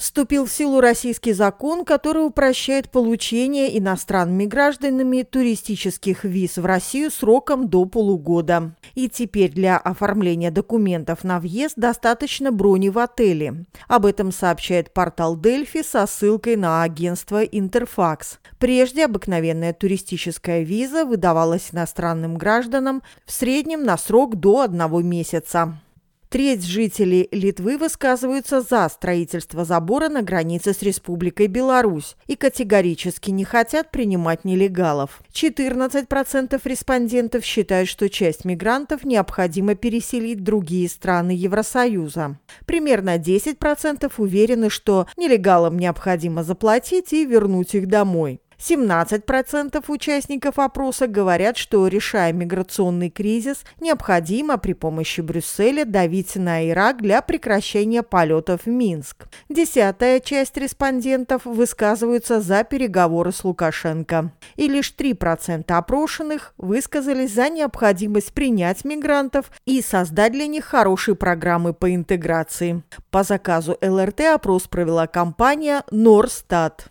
Вступил в силу российский закон, который упрощает получение иностранными гражданами туристических виз в Россию сроком до полугода. И теперь для оформления документов на въезд достаточно брони в отеле. Об этом сообщает портал Дельфи со ссылкой на агентство Интерфакс. Прежде обыкновенная туристическая виза выдавалась иностранным гражданам в среднем на срок до одного месяца. Треть жителей Литвы высказываются за строительство забора на границе с Республикой Беларусь и категорически не хотят принимать нелегалов. 14% респондентов считают, что часть мигрантов необходимо переселить в другие страны Евросоюза. Примерно 10% уверены, что нелегалам необходимо заплатить и вернуть их домой. 17% участников опроса говорят, что, решая миграционный кризис, необходимо при помощи Брюсселя давить на Ирак для прекращения полетов в Минск. Десятая часть респондентов высказываются за переговоры с Лукашенко. И лишь 3% опрошенных высказались за необходимость принять мигрантов и создать для них хорошие программы по интеграции. По заказу ЛРТ опрос провела компания Норстат.